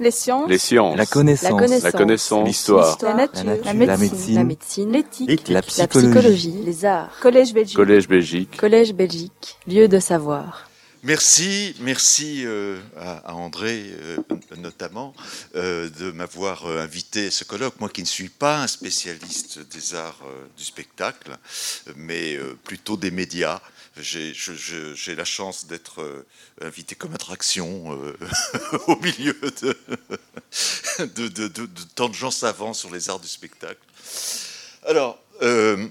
Les sciences. Les sciences. La connaissance. La connaissance. La. L'histoire. La nature. La nature. La La médecine. La. L'éthique. La La psychologie. Les arts. Collège Belgique. Collège Belgique. Collège Belgique. Lieu de savoir. Merci, merci euh, à, à André euh, notamment euh, de m'avoir invité à ce colloque. Moi qui ne suis pas un spécialiste des arts du spectacle, mais plutôt des médias. J'ai la chance d'être euh, invité comme attraction euh, au milieu de, tant de gens savants sur les arts du spectacle. Alors, euh,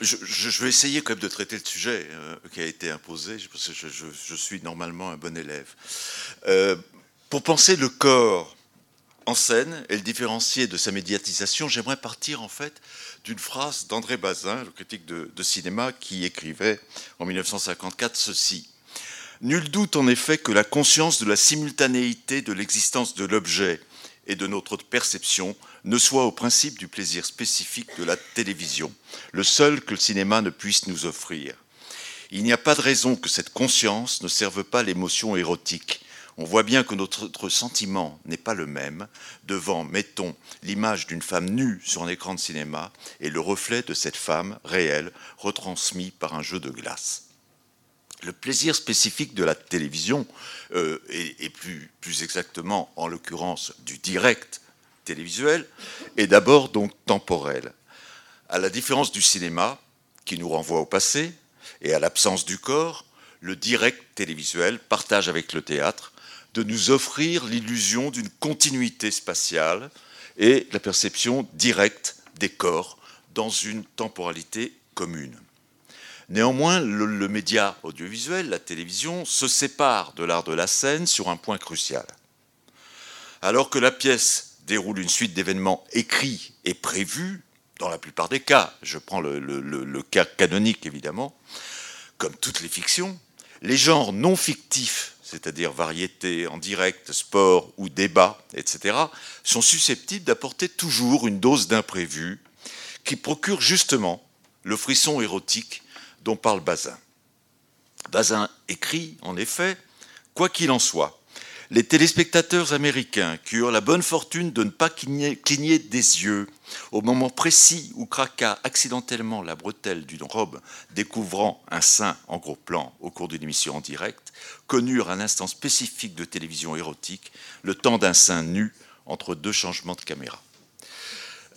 je, vais essayer quand même de traiter le sujet qui a été imposé, parce que je, suis normalement un bon élève. Pour penser le corps en scène et le différencier de sa médiatisation, j'aimerais partir en fait d'une phrase d'André Bazin, le critique de, de cinéma, qui écrivait en 1954 ceci. Nul doute en effet que la conscience de la simultanéité de l'existence de l'objet et de notre perception ne soit au principe du plaisir spécifique de la télévision, le seul que le cinéma ne puisse nous offrir. Il n'y a pas de raison que cette conscience ne serve pas l'émotion érotique. On voit bien que notre sentiment n'est pas le même devant, mettons, l'image d'une femme nue sur un écran de cinéma et le reflet de cette femme réelle retransmis par un jeu de glace. Le plaisir spécifique de la télévision, euh, et, plus, plus exactement en l'occurrence du direct télévisuel, est d'abord donc temporel. À la différence du cinéma, qui nous renvoie au passé, et à l'absence du corps, le direct télévisuel partage avec le théâtre de nous offrir l'illusion d'une continuité spatiale et la perception directe des corps dans une temporalité commune. Néanmoins, le, média audiovisuel, la télévision, se sépare de l'art de la scène sur un point crucial. Alors que la pièce déroule une suite d'événements écrits et prévus, dans la plupart des cas, je prends le cas canonique évidemment, comme toutes les fictions, les genres non fictifs, c'est-à-dire variété, en direct, sport ou débat, etc., sont susceptibles d'apporter toujours une dose d'imprévu qui procure justement le frisson érotique dont parle Bazin. Bazin écrit, en effet, Quoi qu'il en soit, les téléspectateurs américains qui eurent la bonne fortune de ne pas cligner, des yeux au moment précis où craqua accidentellement la bretelle d'une robe découvrant un sein en gros plan au cours d'une émission en direct, connurent un instant spécifique de télévision érotique, le temps d'un sein nu entre deux changements de caméra.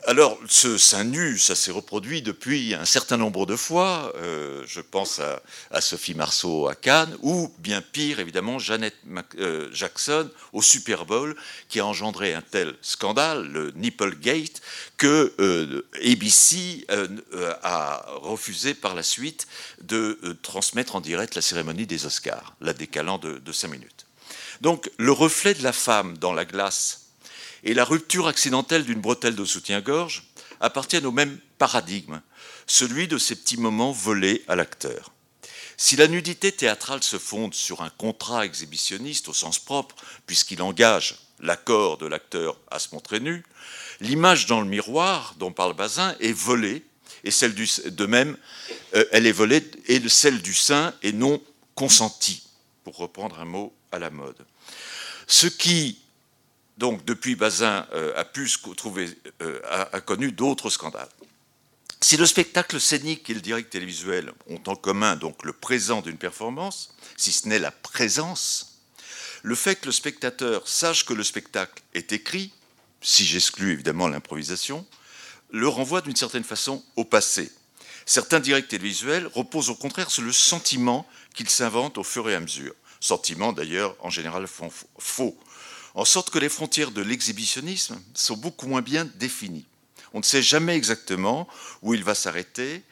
Alors, ce sein nu, ça s'est reproduit depuis un certain nombre de fois. Euh, je pense à, Sophie Marceau à Cannes, ou bien pire, évidemment, Janet euh, Jackson au Super Bowl, qui a engendré un tel scandale, le Nipplegate, que euh, ABC a refusé par la suite de transmettre en direct la cérémonie des Oscars, la décalant de, de cinq minutes. Donc, le reflet de la femme dans la glace et la rupture accidentelle d'une bretelle de soutien-gorge appartiennent au même paradigme, celui de ces petits moments volés à l'acteur. Si la nudité théâtrale se fonde sur un contrat exhibitionniste au sens propre, puisqu'il engage l'accord de l'acteur à se montrer nu, l'image dans le miroir dont parle Bazin est volée, et celle du, de même, euh, elle est volée, et celle du sein est non consentie, pour reprendre un mot à la mode. Ce qui donc depuis Bazin euh, euh, a, connu d'autres scandales. Si le spectacle scénique et le direct télévisuel ont en commun donc le présent d'une performance, si ce n'est la présence, le fait que le spectateur sache que le spectacle est écrit, si j'exclus évidemment l'improvisation, le renvoie d'une certaine façon au passé. Certains directs télévisuels reposent au contraire sur le sentiment qu'ils s'inventent au fur et à mesure. Sentiment d'ailleurs en général faux en sorte que les frontières de l'exhibitionnisme sont beaucoup moins bien définies. On ne sait jamais exactement où il va s'arrêter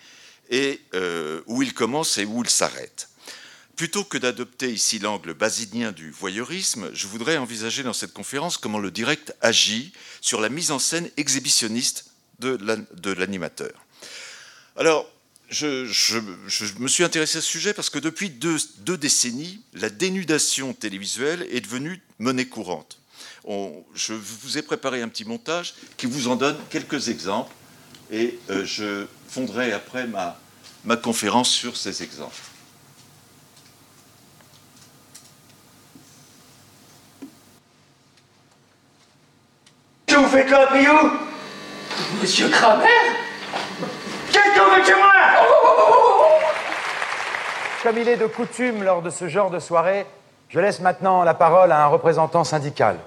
et euh, où il commence et où il s'arrête. Plutôt que d'adopter ici l'angle basinien du voyeurisme, je voudrais envisager dans cette conférence comment le direct agit sur la mise en scène exhibitionniste de l'animateur. Alors, je, je- je me suis intéressé à ce sujet parce que depuis deux, deux décennies, la dénudation télévisuelle est devenue monnaie courante. On- je vous ai préparé un petit montage qui vous en donne quelques exemples et euh, je fonderai après ma, ma conférence sur ces exemples. que vous faites là, Priou? Monsieur Kramer? Qu'est-ce que vous faites chez moi? Comme il est de coutume lors de ce genre de soirée, je laisse maintenant la parole à un représentant syndical.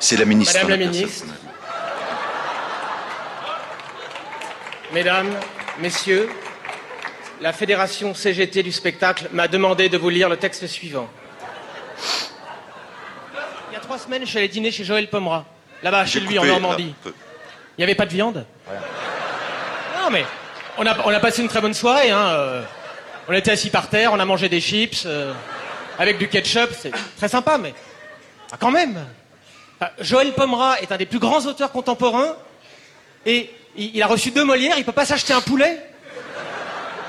C'est la ministre. Madame la personne. ministre. Mesdames, Messieurs, la Fédération CGT du spectacle m'a demandé de vous lire le texte suivant. Il y a trois semaines, je suis allé dîner chez Joël Pomera, là-bas, chez lui, en Normandie. Il n'y avait pas de viande Non, mais on a, on a passé une très bonne soirée. Hein. euh, On était assis par terre, on a mangé des chips euh, avec du ketchup. C'est très sympa, mais ah, quand même. Enfin, Joël Pomera est un des plus grands auteurs contemporains et il, il a reçu deux Molières. Il peut pas s'acheter un poulet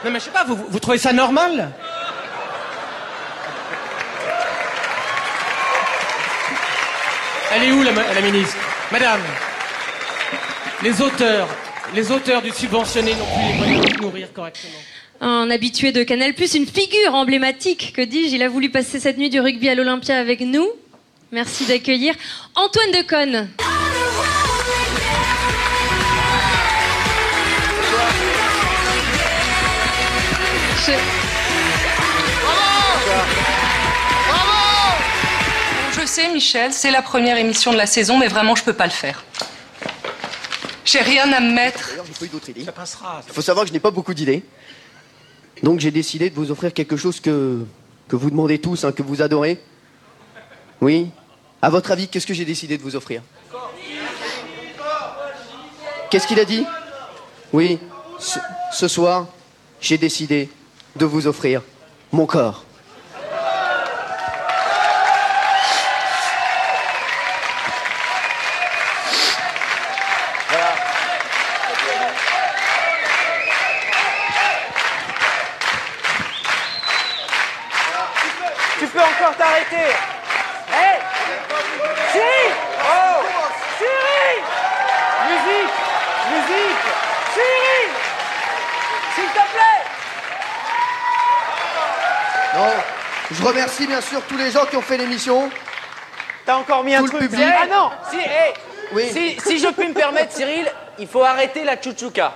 Non, mais je sais pas. Vous, trouvez ça normal Elle est où la, ministre? Madame, les auteurs, les auteurs du subventionné n'ont plus les moyens de nourrir correctement. Un habitué de Canal+, une figure emblématique, que dis-je, il a voulu passer cette nuit du rugby à l'Olympia avec nous. Merci d'accueillir Antoine Deconne. Sais, Michel, c'est la première émission de la saison, mais vraiment, je peux pas le faire. J'ai rien à me mettre. D'ailleurs, j'ai pas eu d'autres idées. Ça passera. Il faut savoir que je n'ai pas beaucoup d'idées. Donc j'ai décidé de vous offrir quelque chose que, que vous demandez tous, hein, que vous adorez. Oui À votre avis, qu'est-ce que j'ai décidé de vous offrir? Qu'est-ce qu'il a dit? Oui, ce, ce soir, j'ai décidé de vous offrir mon corps. Je remercie bien sûr tous les gens qui ont fait l'émission. T'as encore mis un Tout le truc public. Ah non Si, hé, Oui. si, si je puis me permettre, Cyril, il faut arrêter la chouchouka.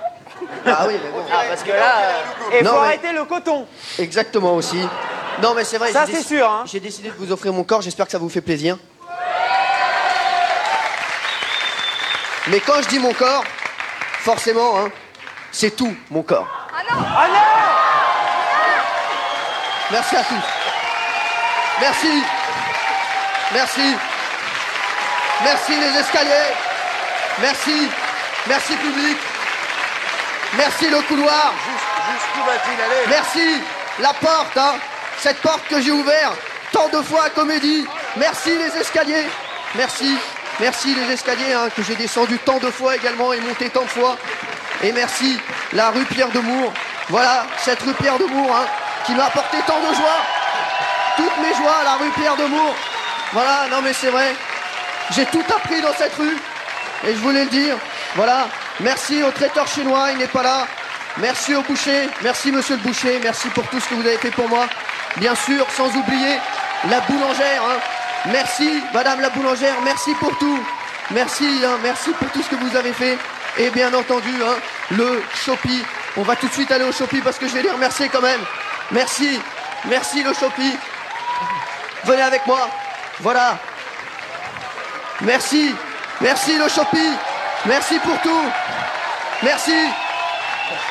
Ah oui, mais bon. Ah, parce que là, euh, Et Non, faut mais- arrêter le coton Exactement aussi. Non, mais c'est vrai. Ça, j'ai c'est déc- sûr, hein. J'ai décidé de vous offrir mon corps. J'espère que ça vous fait plaisir. Mais quand je dis mon corps, forcément, hein, c'est tout mon corps. Ah non Merci à tous. Merci. Merci. Merci les escaliers. Merci. Merci public. Merci le couloir. Jusqu'où va-t-il aller Merci la porte, hein, cette porte que j'ai ouverte tant de fois à comédie. Merci les escaliers. Merci, merci les escaliers hein, que j'ai descendu tant de fois également et monté tant de fois. Et merci la rue Pierre de Mour. Voilà cette rue Pierre de Mour hein, qui m'a apporté tant de joie. Toutes mes joies, la rue Pierre de Mour. Voilà, non mais c'est vrai. J'ai tout appris dans cette rue. Et je voulais le dire. Voilà. Merci au traiteur chinois, il n'est pas là. Merci au boucher. Merci monsieur le boucher. Merci pour tout ce que vous avez fait pour moi. Bien sûr, sans oublier la boulangère. hein. Merci madame la boulangère. Merci pour tout. Merci, hein, merci pour tout ce que vous avez fait. Et bien entendu, hein, le Shopi. On va tout de suite aller au Shopi parce que je vais les remercier quand même. Merci. Merci le Shopi. Venez avec moi. Voilà. Merci. Merci le Shopi. Merci pour tout. Merci.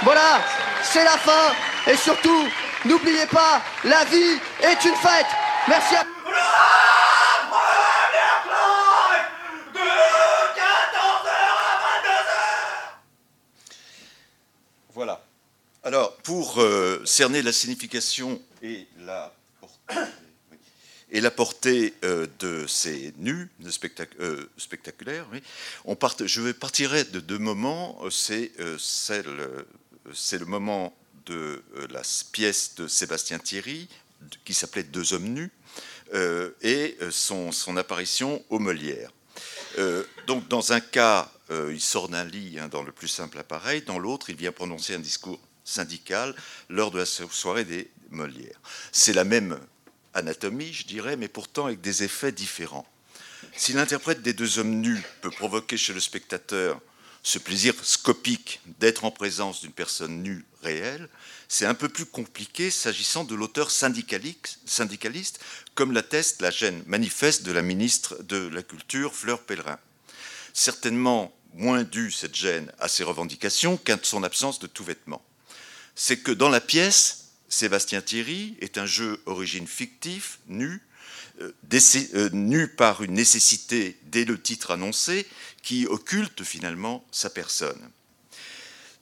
Voilà, c'est la fin. Et surtout, n'oubliez pas, la vie est une fête. Merci à Voilà. Alors, pour euh, cerner la signification et la et la portée euh, de ces nus euh, spectaculaires, je vais partirai de deux moments. C'est euh, le moment de la pièce de Sébastien Thierry qui s'appelait Deux hommes nus et son, apparition au Molière. Euh, donc, dans un cas, il sort d'un lit hein, dans le plus simple appareil, dans l'autre, il vient prononcer un discours syndical lors de la soirée des Molières. C'est la même anatomie, je dirais, mais pourtant avec des effets différents. Si l'interprète des deux hommes nus peut provoquer chez le spectateur ce plaisir scopique d'être en présence d'une personne nue réelle, c'est un peu plus compliqué s'agissant de l'auteur syndicaliste, comme l'atteste la gêne manifeste de la ministre de la Culture, Fleur Pellerin. Certainement moins due cette gêne à ses revendications qu'à son absence de tout vêtement. C'est que dans la pièce, Sébastien Thierry est un jeu origine fictif, nu, euh, euh, nu par une nécessité dès le titre annoncé, qui occulte finalement sa personne.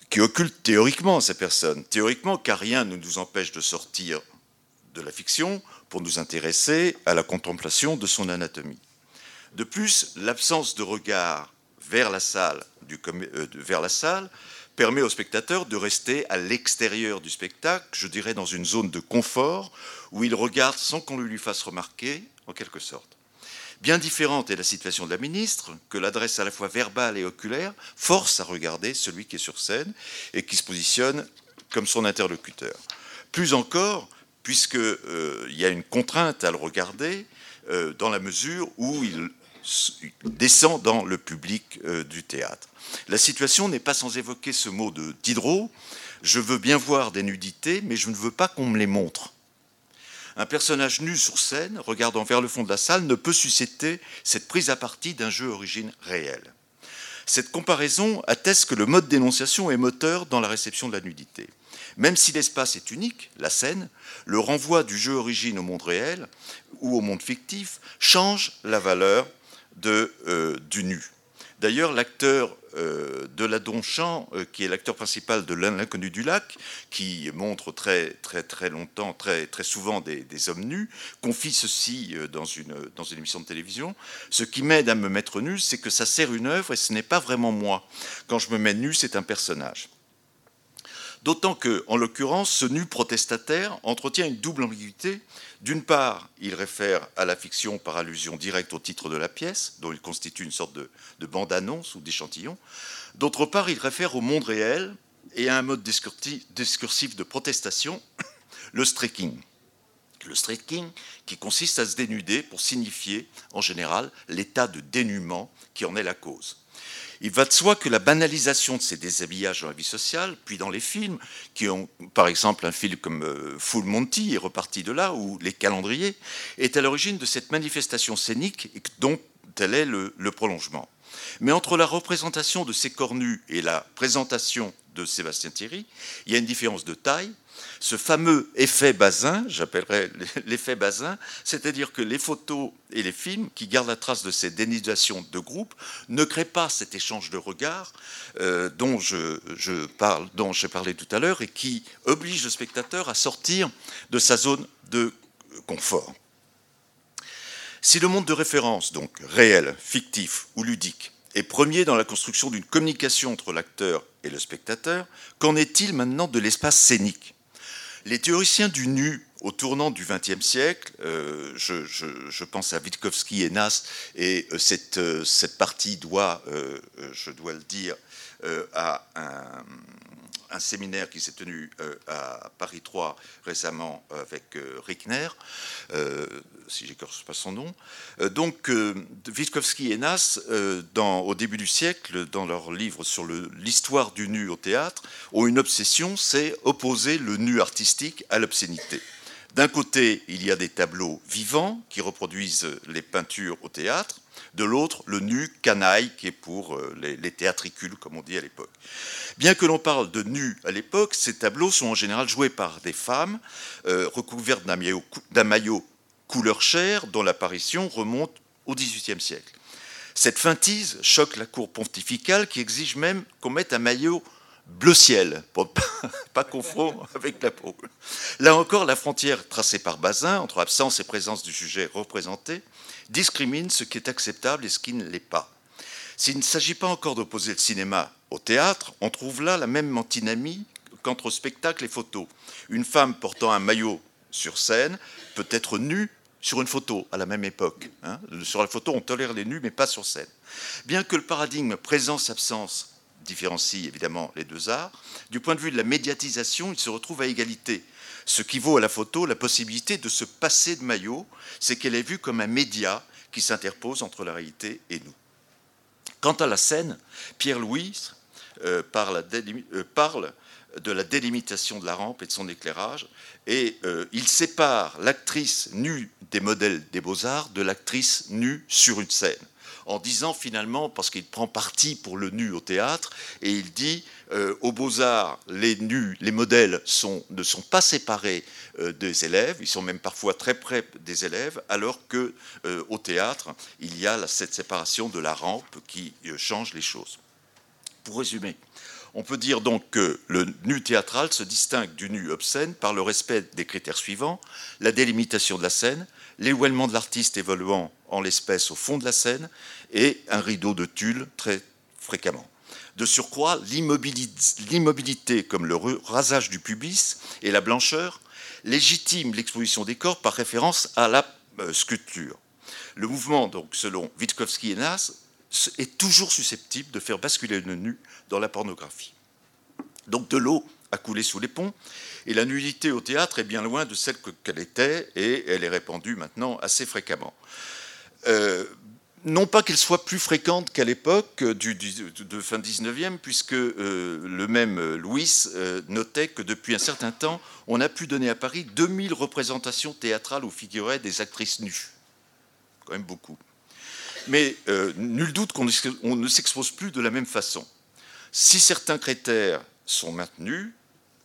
Qui occulte théoriquement sa personne. Théoriquement, car rien ne nous empêche de sortir de la fiction pour nous intéresser à la contemplation de son anatomie. De plus, l'absence de regard vers la salle, euh, vers la salle permet au spectateur de rester à l'extérieur du spectacle, je dirais dans une zone de confort, où il regarde sans qu'on lui fasse remarquer, en quelque sorte. Bien différente est la situation de la ministre, que l'adresse à la fois verbale et oculaire force à regarder celui qui est sur scène et qui se positionne comme son interlocuteur. Plus encore, puisqu'il euh, y a une contrainte à le regarder, euh, dans la mesure où il descend dans le public euh, du théâtre. La situation n'est pas sans évoquer ce mot de Diderot, je veux bien voir des nudités, mais je ne veux pas qu'on me les montre. Un personnage nu sur scène, regardant vers le fond de la salle, ne peut susciter cette prise à partie d'un jeu origine réel. Cette comparaison atteste que le mode d'énonciation est moteur dans la réception de la nudité. Même si l'espace est unique, la scène, le renvoi du jeu origine au monde réel ou au monde fictif change la valeur euh, du nu. D'ailleurs, l'acteur euh, de la Donchamp, euh, qui est l'acteur principal de L'inconnu du lac, qui montre très, très, très longtemps, très, très souvent des, hommes nus, confie ceci dans une, dans une émission de télévision. Ce qui m'aide à me mettre nu, c'est que ça sert une œuvre et ce n'est pas vraiment moi. Quand je me mets nu, c'est un personnage. D'autant que, en l'occurrence, ce nu protestataire entretient une double ambiguïté. D'une part, il réfère à la fiction par allusion directe au titre de la pièce, dont il constitue une sorte de, bande-annonce ou d'échantillon. D'autre part, il réfère au monde réel et à un mode discursif de protestation, le streaking. Le streaking qui consiste à se dénuder pour signifier, en général, l'état de dénuement qui en est la cause. Il va de soi que la banalisation de ces déshabillages dans la vie sociale, puis dans les films, qui ont, par exemple, un film comme euh, Full Monty est reparti de là, ou Les calendriers, est à l'origine de cette manifestation scénique dont tel est le, prolongement. Mais entre la représentation de ces corps nus et la présentation de Sébastien Thierry, il y a une différence de taille ce fameux effet Bazin, j'appellerais l'effet Bazin, c'est-à-dire que les photos et les films qui gardent la trace de ces dénidations de groupe ne créent pas cet échange de regards euh, dont je, j'ai parlé tout à l'heure et qui oblige le spectateur à sortir de sa zone de confort. Si le monde de référence, donc réel, fictif ou ludique, est premier dans la construction d'une communication entre l'acteur et le spectateur, qu'en est-il maintenant de l'espace scénique? Les théoriciens du nu au tournant du XXe siècle, euh, je, pense à Witkowski et Nas, et euh, cette, euh, cette, partie doit, je dois le dire, à un, un séminaire qui s'est tenu euh, à Paris 3 récemment avec euh, Rickner, euh, si j'écorche pas son nom. donc, Witkowski et Nas, au début du siècle, dans leur livre sur l'histoire du nu au théâtre, ont une obsession, c'est opposer le nu artistique à l'obscénité. D'un côté, il y a des tableaux vivants qui reproduisent les peintures au théâtre, de l'autre, le nu canaille, qui est pour euh, les, théâtricules, comme on dit à l'époque. Bien que l'on parle de nu à l'époque, ces tableaux sont en général joués par des femmes euh, recouvertes d'un maillot, couleur chair, dont l'apparition remonte au XVIIIe siècle. Cette feintise choque la cour pontificale qui exige même qu'on mette un maillot bleu ciel, pas confondre avec la peau. Là encore, la frontière tracée par Bazin entre absence et présence du sujet représenté discrimine ce qui est acceptable et ce qui ne l'est pas. S'il ne s'agit pas encore d'opposer le cinéma au théâtre, on trouve là la même antinamie qu'entre spectacle et photo. Une femme portant un maillot sur scène peut être nue sur une photo à la même époque. hein. Sur la photo, on tolère les nus, mais pas sur scène. Bien que le paradigme présence-absence différencie évidemment les deux arts, du point de vue de la médiatisation, ils se retrouvent à égalité. Ce qui vaut à la photo la possibilité de se passer de maillot, c'est qu'elle est vue comme un média qui s'interpose entre la réalité et nous. Quant à la scène, Pierre-Louis euh, parle, euh, parle de la délimitation de la rampe et de son éclairage, et euh, il sépare l'actrice nue des modèles des beaux-arts de l'actrice nue sur une scène, en disant finalement, parce qu'il prend parti pour le nu au théâtre, et il dit, euh, aux beaux-arts, les nus, les modèles ne sont pas séparés euh, des élèves, ils sont même parfois très près des élèves, alors que euh, au théâtre, il y a cette séparation de la rampe qui change les choses. Pour résumer, on peut dire donc que le nu théâtral se distingue du nu obscène par le respect des critères suivants la délimitation de la scène, l'éloignement de l'artiste évoluant en l'espèce au fond de la scène et un rideau de tulle très fréquemment. De surcroît, l'immobilité comme le rasage du pubis et la blancheur légitiment l'exposition des corps par référence à la euh, sculpture. Le mouvement, donc, selon Witkowski et Nas, est toujours susceptible de faire basculer le nu dans la pornographie. Donc de l'eau a coulé sous les ponts, et la nudité au théâtre est bien loin de celle que- qu'elle était, et elle est répandue maintenant assez fréquemment. Euh, non pas qu'elle soit plus fréquente qu'à l'époque du, de fin 19e, puisque euh, le même Louis euh, notait que depuis un certain temps, on a pu donner à Paris 2000 représentations théâtrales où figuraient des actrices nues. Quand même beaucoup. Mais nul doute qu'on ne- on ne s'expose plus de la même façon. Si certains critères sont maintenus,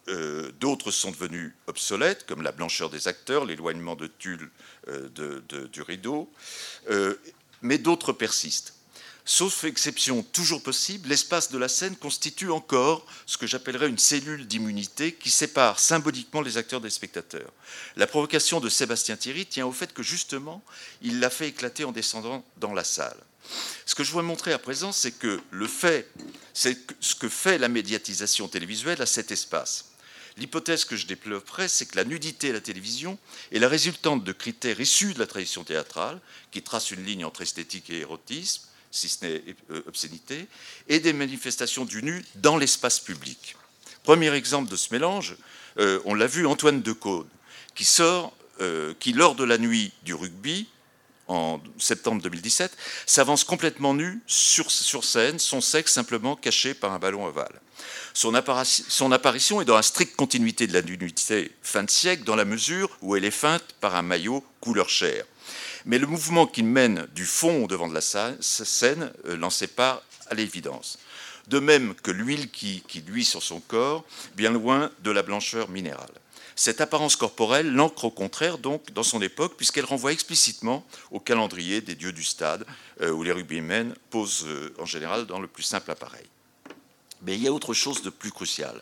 euh, d'autres sont devenus obsolètes, comme la blancheur des acteurs, l'éloignement de tulle euh, de- du rideau, euh, mais d'autres persistent. Sauf exception toujours possible, l'espace de la scène constitue encore ce que j'appellerais une cellule d'immunité qui sépare symboliquement les acteurs des spectateurs. La provocation de Sébastien Thierry tient au fait que justement, il l'a fait éclater en descendant dans la salle. Ce que je veux montrer à présent, c'est que le fait, c'est ce que fait la médiatisation télévisuelle à cet espace. L'hypothèse que je développerai, c'est que la nudité à la télévision est la résultante de critères issus de la tradition théâtrale, qui trace une ligne entre esthétique et érotisme, si ce n'est euh, obscénité, et des manifestations du nu dans l'espace public. Premier exemple de ce mélange, euh, on l'a vu, Antoine Decaune, qui sort, euh, qui lors de la nuit du rugby, en septembre 2017, s'avance complètement nu sur, sur scène, son sexe simplement caché par un ballon ovale. Son, apparition, est dans la stricte continuité de la nudité fin de siècle, dans la mesure où elle est feinte par un maillot couleur chair. Mais le mouvement qui mène du fond au devant de la scène euh, l'en sépare à l'évidence. De même que l'huile qui, luit sur son corps, bien loin de la blancheur minérale. Cette apparence corporelle l'ancre au contraire donc dans son époque, puisqu'elle renvoie explicitement au calendrier des dieux du stade, euh, où les rugbymen posent euh, en général dans le plus simple appareil. Mais il y a autre chose de plus crucial.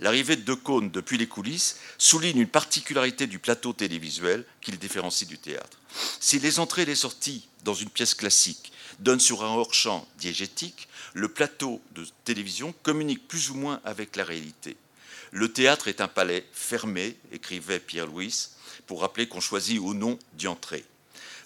L'arrivée de De Caunes depuis les coulisses souligne une particularité du plateau télévisuel qui le différencie du théâtre. Si les entrées et les sorties dans une pièce classique donnent sur un hors-champ diégétique, le plateau de télévision communique plus ou moins avec la réalité. Le théâtre est un palais fermé, écrivait Pierre-Louis, pour rappeler qu'on choisit ou non d'y entrer.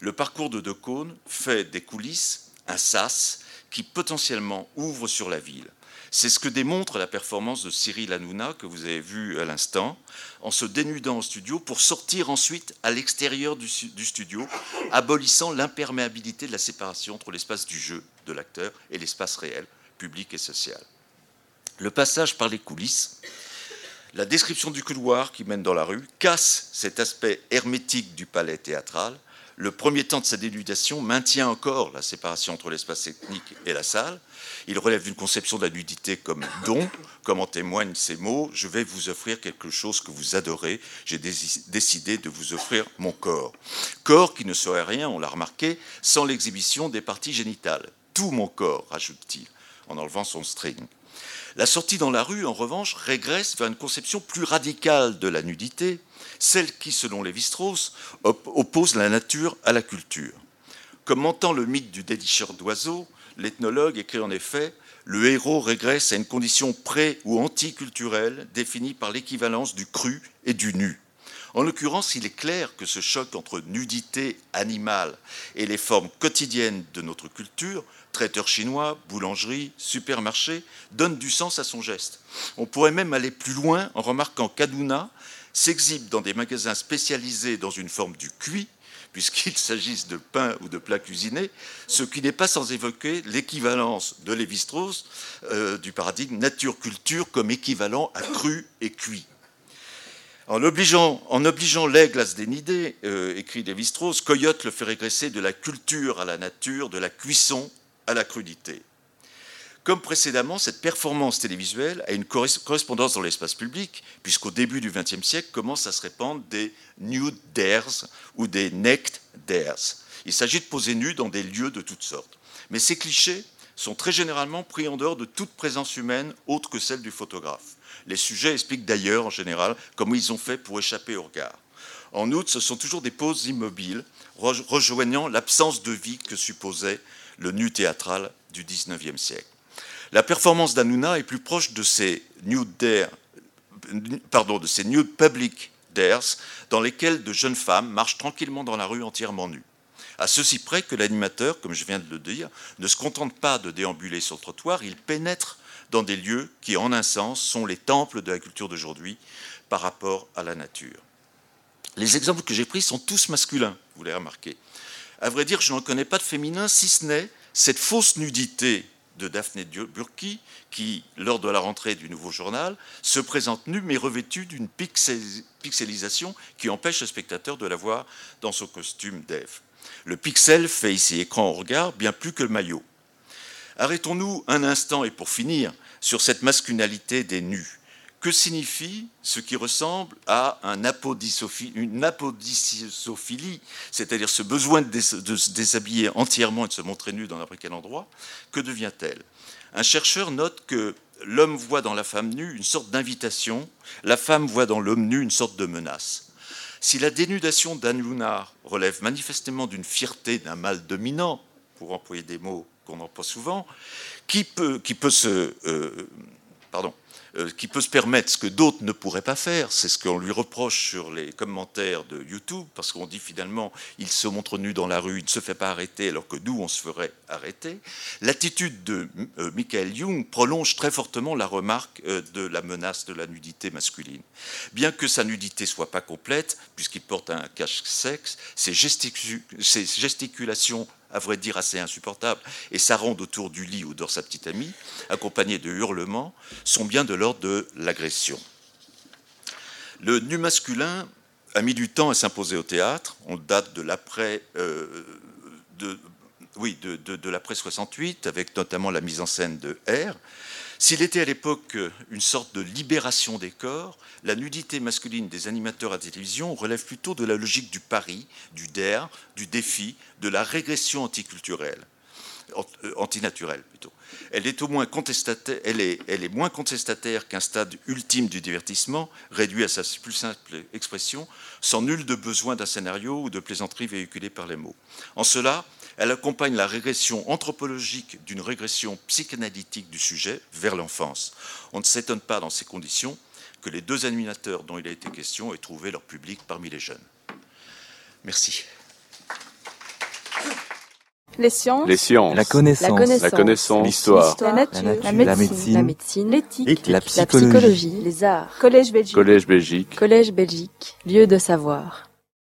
Le parcours de De Caunes fait des coulisses un sas qui potentiellement ouvre sur la ville. C'est ce que démontre la performance de Cyril Hanouna que vous avez vu à l'instant, en se dénudant au studio pour sortir ensuite à l'extérieur du, du studio, abolissant l'imperméabilité de la séparation entre l'espace du jeu de l'acteur et l'espace réel, public et social. Le passage par les coulisses, la description du couloir qui mène dans la rue casse cet aspect hermétique du palais théâtral. Le premier temps de sa dénudation maintient encore la séparation entre l'espace technique et la salle. Il relève d'une conception de la nudité comme don, comme en témoignent ces mots Je vais vous offrir quelque chose que vous adorez. J'ai décidé de vous offrir mon corps. Corps qui ne serait rien, on l'a remarqué, sans l'exhibition des parties génitales. Tout mon corps, rajoute-t-il, en enlevant son string. La sortie dans la rue, en revanche, régresse vers une conception plus radicale de la nudité, celle qui, selon Lévi-Strauss, op- oppose la nature à la culture. Comme mentant le mythe du délicheur d'oiseaux, l'ethnologue écrit en effet Le héros régresse à une condition pré- ou anticulturelle définie par l'équivalence du cru et du nu. En l'occurrence, il est clair que ce choc entre nudité animale et les formes quotidiennes de notre culture, traiteur chinois, boulangerie, supermarché, donne du sens à son geste. On pourrait même aller plus loin en remarquant qu'Aduna s'exhibe dans des magasins spécialisés dans une forme du cuit, puisqu'il s'agisse de pain ou de plats cuisinés, ce qui n'est pas sans évoquer l'équivalence de Lévi-Strauss euh, du paradigme nature-culture comme équivalent à cru et cuit. En obligeant, l'aigle à se dénider, euh, écrit Lévi-Strauss, Coyote le fait régresser de la culture à la nature, de la cuisson à la crudité. Comme précédemment, cette performance télévisuelle a une correspondance dans l'espace public, puisqu'au début du XXe siècle commencent à se répandre des nude dares ou des necked dares. Il s'agit de poser nu dans des lieux de toutes sortes. Mais ces clichés sont très généralement pris en dehors de toute présence humaine autre que celle du photographe. Les sujets expliquent d'ailleurs en général comment ils ont fait pour échapper au regard. En outre, ce sont toujours des poses immobiles, rejoignant l'absence de vie que supposait le nu théâtral du XIXe siècle. La performance d'Anouna est plus proche de ces nude, public dares dans lesquels de jeunes femmes marchent tranquillement dans la rue entièrement nues. À ceci près que l'animateur, comme je viens de le dire, ne se contente pas de déambuler sur le trottoir, il pénètre dans des lieux qui, en un sens, sont les temples de la culture d'aujourd'hui par rapport à la nature. Les exemples que j'ai pris sont tous masculins, vous l'avez remarqué. À vrai dire, je n'en connais pas de féminin, si ce n'est cette fausse nudité de Daphné Burki, qui, lors de la rentrée du nouveau journal, se présente nue mais revêtue d'une pixelisation qui empêche le spectateur de la voir dans son costume d'Ève. Le pixel fait ici écran au regard bien plus que le maillot. Arrêtons-nous un instant et pour finir sur cette masculinité des nus. Que signifie ce qui ressemble à un une apodicophilie, c'est-à-dire ce besoin de, se déshabiller entièrement et de se montrer nu dans n'importe quel endroit Que devient-elle? Un chercheur note que l'homme voit dans la femme nue une sorte d'invitation, la femme voit dans l'homme nu une sorte de menace. Si la dénudation d'Anne Lunard relève manifestement d'une fierté d'un mâle dominant, pour employer des mots qu'on emploie souvent, qui peut, se... Euh, pardon, euh, qui peut se permettre ce que d'autres ne pourraient pas faire. C'est ce qu'on lui reproche sur les commentaires de YouTube, parce qu'on dit finalement, il se montre nu dans la rue, il ne se fait pas arrêter, alors que nous, on se ferait arrêter. L'attitude de euh, Michael Jung prolonge très fortement la remarque euh, de la menace de la nudité masculine. Bien que sa nudité soit pas complète, puisqu'il porte un cache-sexe, ses, gesticulations à vrai dire assez insupportable, et sa ronde autour du lit ou dort sa petite amie, accompagnée de hurlements, sont bien de l'ordre de l'agression. Le nu masculin a mis du temps à s'imposer au théâtre. On date de l'après, euh, de l'après 68, avec notamment la mise en scène de R. S'il était à l'époque une sorte de libération des corps, la nudité masculine des animateurs à télévision relève plutôt de la logique du pari, du dare, du défi, de la régression anticulturelle, euh, antinaturelle plutôt. Elle est au moins contestataire, elle est, elle est moins contestataire qu'un stade ultime du divertissement, réduit à sa plus simple expression, sans nul de besoin d'un scénario ou de plaisanterie véhiculée par les mots. En cela, elle accompagne la régression anthropologique d'une régression psychanalytique du sujet vers l'enfance. On ne s'étonne pas dans ces conditions que les deux animateurs dont il a été question aient trouvé leur public parmi les jeunes. Merci. Les sciences. La connaissance. La connaissance. L'histoire. La, nature. La médecine. L'éthique. La, psychologie. Les arts. Collège Belgique. Collège Belgique. Collège Belgique. Lieu de savoir.